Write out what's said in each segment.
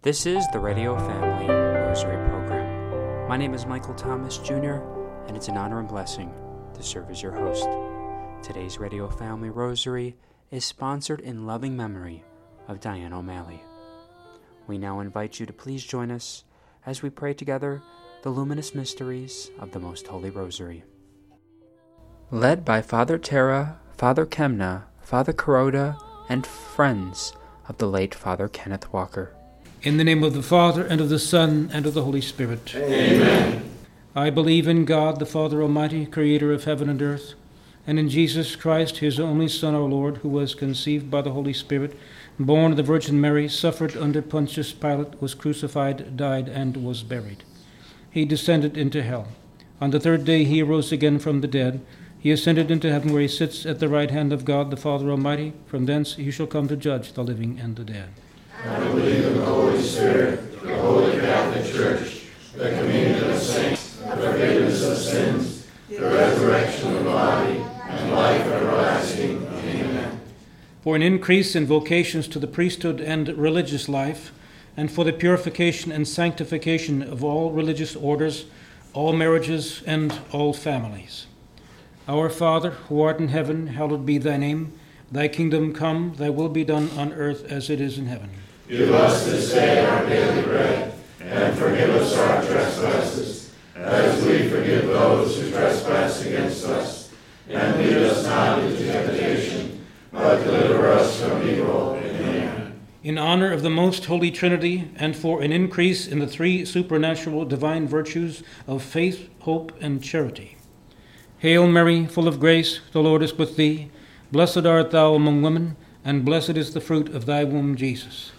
This is the Radio Family Rosary Program. My name is Michael Thomas Jr., and it's an honor and blessing to serve as your host. Today's Radio Family Rosary is sponsored in loving memory of Diane O'Malley. We now invite you to please join us as we pray together the luminous mysteries of the Most Holy Rosary. Led by Father Terra, Father Kemna, Father Kuroda, and friends of the late Father Kenneth Walker. In the name of the Father, and of the Son, and of the Holy Spirit. Amen. I believe in God, the Father Almighty, creator of heaven and earth, and in Jesus Christ, his only Son, our Lord, who was conceived by the Holy Spirit, born of the Virgin Mary, suffered under Pontius Pilate, was crucified, died, and was buried. He descended into hell. On the third day he arose again from the dead. He ascended into heaven, where he sits at the right hand of God, the Father Almighty. From thence he shall come to judge the living and the dead. I believe in the Holy Spirit, the Holy Catholic Church, the communion of saints, the forgiveness of sins, the resurrection of the body, and life everlasting. Amen. For an increase in vocations to the priesthood and religious life, and for the purification and sanctification of all religious orders, all marriages, and all families. Our Father, who art in heaven, hallowed be thy name. Thy kingdom come, thy will be done on earth as it is in heaven. Give us this day our daily bread, and forgive us our trespasses, as we forgive those who trespass against us. And lead us not into temptation, but deliver us from evil. Amen. In honor of the most holy Trinity, and for an increase in the three supernatural divine virtues of faith, hope, and charity. Hail Mary, full of grace, the Lord is with thee. Blessed art thou among women, and blessed is the fruit of thy womb, Jesus.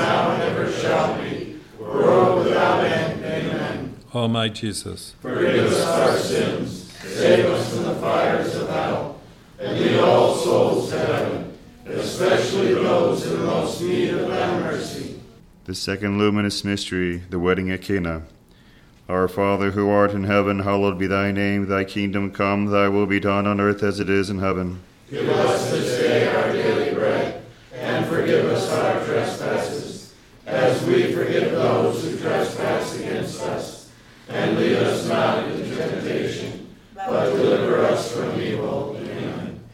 now, and ever shall be, world without end. Amen. O my Jesus, forgive us our sins, save us from the fires of hell, and lead all souls to heaven, especially those in the most need of thy mercy. The second luminous mystery, the wedding at Cana. Our Father who art in heaven, hallowed be thy name. Thy kingdom come, thy will be done on earth as it is in heaven. Give us this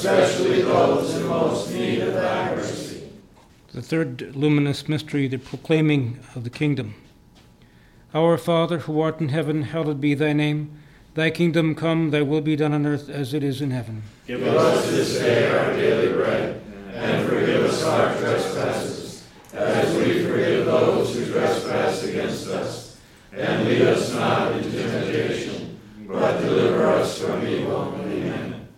especially those in most need of thy mercy. The third luminous mystery, the proclaiming of the kingdom. Our Father, who art in heaven, hallowed be thy name. Thy kingdom come, thy will be done on earth as it is in heaven. Give us this day our daily bread,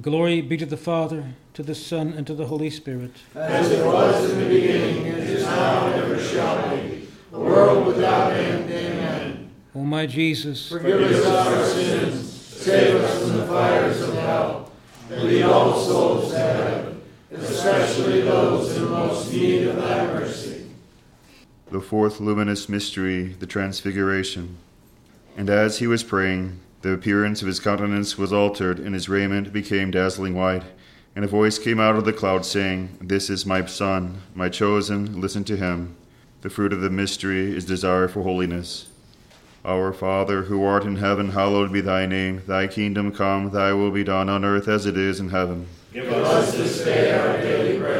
Glory be to the Father, to the Son, and to the Holy Spirit. As it was in the beginning, and is now, and ever shall be, a world without end. Amen. O my Jesus, Forgive us our sins, save us from the fires of hell, and lead all souls to heaven, especially those in most need of thy mercy. The fourth luminous mystery, the Transfiguration. And as he was praying, the appearance of his countenance was altered, and his raiment became dazzling white. And a voice came out of the cloud, saying, This is my Son, my chosen, listen to him. The fruit of the mystery is desire for holiness. Our Father, who art in heaven, hallowed be thy name. Thy kingdom come, thy will be done on earth as it is in heaven. Give us this day our daily bread,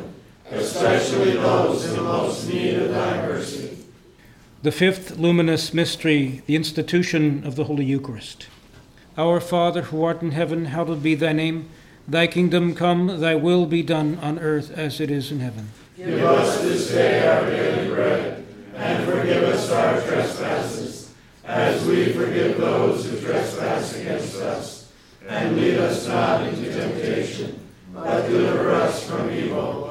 especially those in the most need of thy mercy. The fifth luminous mystery, the institution of the Holy Eucharist. Our Father who art in heaven, hallowed be thy name. Thy kingdom come, thy will be done on earth as it is in heaven. Give us this day our daily bread, and forgive us our trespasses, as we forgive those who trespass against us. And lead us not into temptation, but deliver us from evil.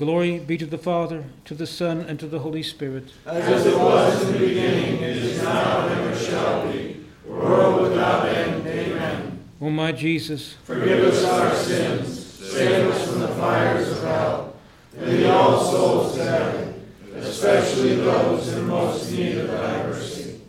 Glory be to the Father, to the Son, and to the Holy Spirit. As it was in the beginning, it is now, and ever shall be, world without end. Amen. O my Jesus, Forgive us our sins, save us from the fires of hell. And lead all souls to heaven, especially those in most need of thy mercy.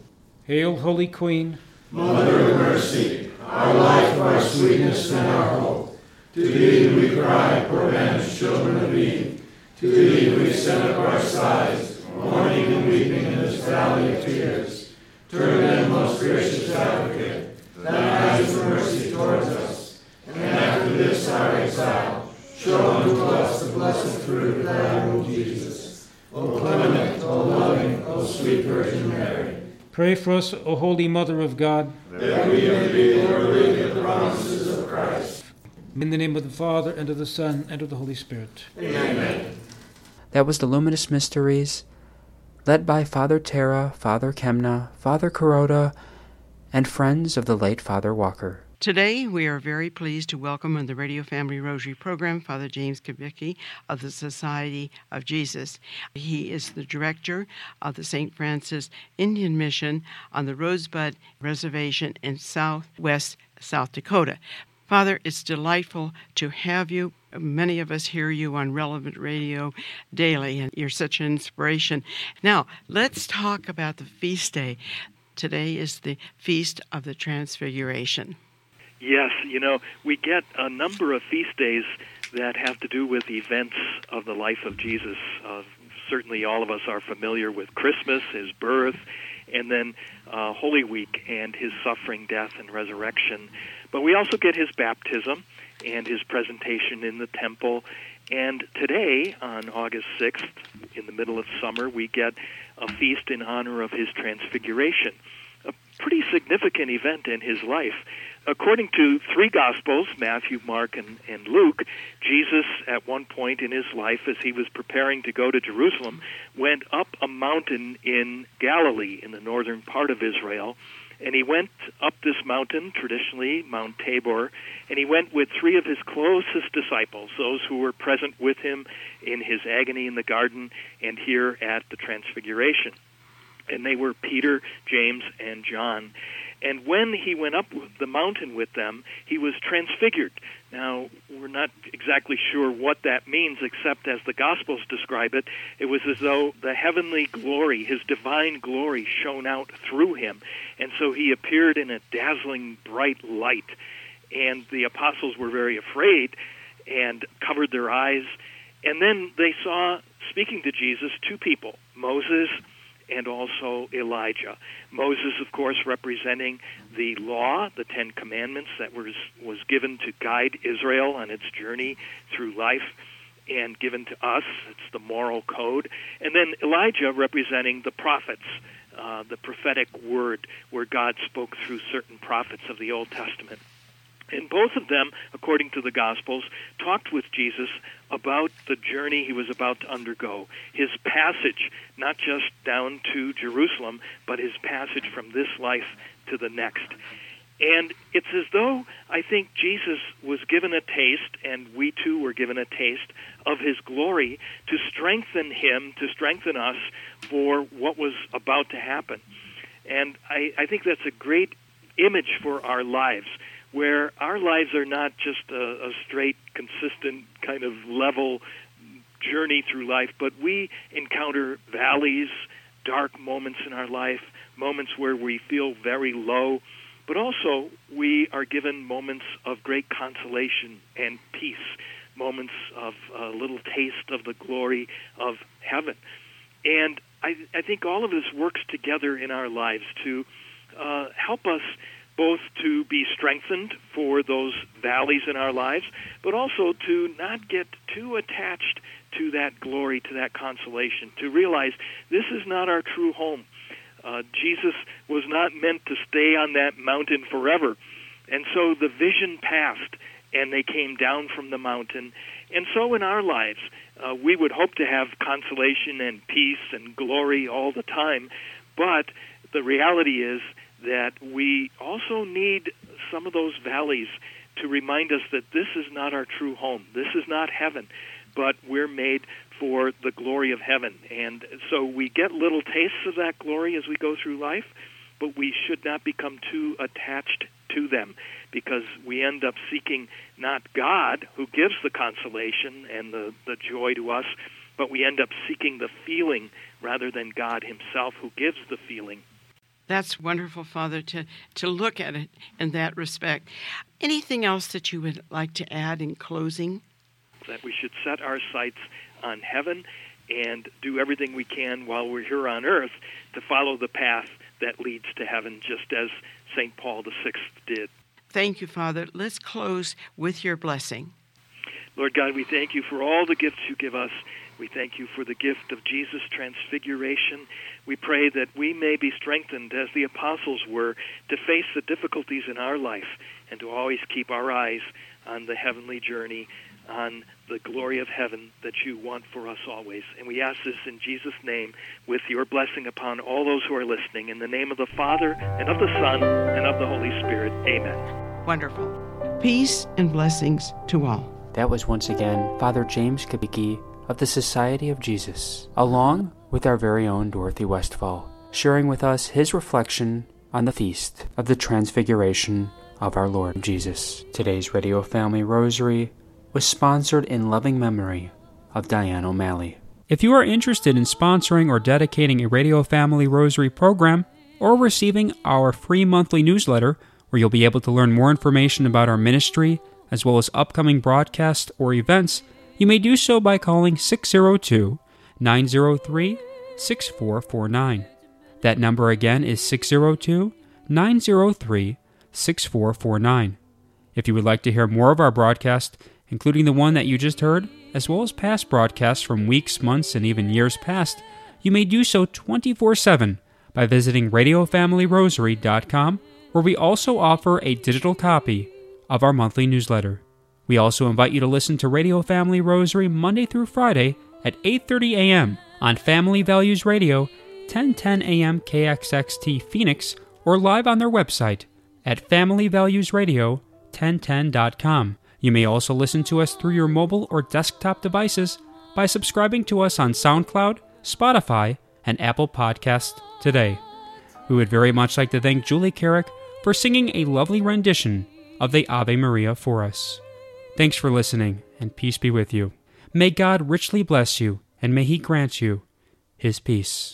hail, Holy Queen. Mother of mercy, our life, our sweetness, and our hope. To thee we cry, poor banished children of Eve. To thee we send up our sighs, mourning and weeping in this valley of tears. Turn then, most gracious advocate, thine eyes of mercy towards us, and after this our exile, show unto us the blessed fruit of thy womb, Jesus. O clement, O loving, O sweet Virgin Mary, Pray for us, O Holy Mother of God. that we may be worthy of the promises of Christ. In the name of the Father, and of the Son, and of the Holy Spirit. Amen. That was the Luminous Mysteries, led by Father Terra, Father Kemna, Father Kuroda, and friends of the late Father Walker. Today, we are very pleased to welcome on the Radio Family Rosary program Father James Kubicki of the Society of Jesus. He is the director of the St. Francis Indian Mission on the Rosebud Reservation in southwest South Dakota. Father, it's delightful to have you. Many of us hear you on Relevant Radio daily, and you're such an inspiration. Now, let's talk about the feast day. Today is the Feast of the Transfiguration. Yes, you know, we get a number of feast days that have to do with events of the life of Jesus. Uh, certainly, all of us are familiar with Christmas, his birth, and then uh, Holy Week and his suffering, death, and resurrection. But we also get his baptism and his presentation in the temple. And today, on August 6th, in the middle of summer, we get a feast in honor of his transfiguration. A pretty significant event in his life. According to three Gospels, Matthew, Mark, and, and Luke, Jesus, at one point in his life, as he was preparing to go to Jerusalem, went up a mountain in Galilee, in the northern part of Israel. And he went up this mountain, traditionally Mount Tabor, and he went with three of his closest disciples, those who were present with him in his agony in the garden and here at the Transfiguration. And they were Peter, James, and John. And when he went up the mountain with them, he was transfigured. Now, we're not exactly sure what that means, except as the Gospels describe it, it was as though the heavenly glory, his divine glory, shone out through him. And so he appeared in a dazzling bright light. And the apostles were very afraid and covered their eyes. And then they saw, speaking to Jesus, two people Moses and also Elijah. Moses, of course, representing the law, the Ten Commandments that was, was given to guide Israel on its journey through life and given to us. It's the moral code. And then Elijah representing the prophets, uh, the prophetic word where God spoke through certain prophets of the Old Testament. And both of them, according to the Gospels, talked with Jesus about the journey he was about to undergo, his passage, not just down to Jerusalem, but his passage from this life to the next. And it's as though I think Jesus was given a taste, and we too were given a taste of his glory to strengthen him, to strengthen us for what was about to happen. And I, I think that's a great image for our lives where our lives are not just a, a straight, consistent kind of level journey through life, but we encounter valleys, dark moments in our life, moments where we feel very low, but also we are given moments of great consolation and peace, moments of a little taste of the glory of heaven. And I, I think all of this works together in our lives to uh, help us both to be strengthened for those valleys in our lives, but also to not get too attached to that glory, to that consolation, to realize this is not our true home. Uh, Jesus was not meant to stay on that mountain forever. And so the vision passed, and they came down from the mountain. And so in our lives, uh, we would hope to have consolation and peace and glory all the time. But the reality is that we also need some of those valleys to remind us that this is not our true home. This is not heaven, but we're made for the glory of heaven. And so we get little tastes of that glory as we go through life, but we should not become too attached to them because we end up seeking not God, who gives the consolation and the, the joy to us, but we end up seeking the feeling rather than God Himself, who gives the feeling that's wonderful, Father, to, to look at it in that respect. Anything else that you would like to add in closing? That we should set our sights on heaven and do everything we can while we're here on earth to follow the path that leads to heaven, just as St. Paul VI did. Thank you, Father. Let's close with your blessing. Lord God, we thank you for all the gifts you give us. We thank you for the gift of Jesus' transfiguration. We pray that we may be strengthened as the apostles were to face the difficulties in our life and to always keep our eyes on the heavenly journey, on the glory of heaven that you want for us always. And we ask this in Jesus' name with your blessing upon all those who are listening. In the name of the Father, and of the Son, and of the Holy Spirit. Amen. Wonderful. Peace and blessings to all. That was once again Father James Kubicki of the Society of Jesus, along with our very own Dorothy Westfall, sharing with us his reflection on the feast of the Transfiguration of our Lord Jesus. Today's Radio Family Rosary was sponsored in loving memory of Diane O'Malley. If you are interested in sponsoring or dedicating a Radio Family Rosary program, or receiving our free monthly newsletter, where you'll be able to learn more information about our ministry, as well as upcoming broadcasts or events, you may do so by calling 602 903 6449. That number again is 602 903 6449. If you would like to hear more of our broadcast, including the one that you just heard, as well as past broadcasts from weeks, months, and even years past, you may do so 24 7 by visiting RadioFamilyRosary.com, where we also offer a digital copy of our monthly newsletter. We also invite you to listen to Radio Family Rosary Monday through Friday at 8:30 a.m. on Family Values Radio, 1010 a.m. KXXT Phoenix, or live on their website at familyvaluesradio1010.com. You may also listen to us through your mobile or desktop devices by subscribing to us on SoundCloud, Spotify, and Apple Podcasts today. We would very much like to thank Julie Carrick for singing a lovely rendition of the Ave Maria for us. Thanks for listening, and peace be with you. May God richly bless you, and may He grant you His peace.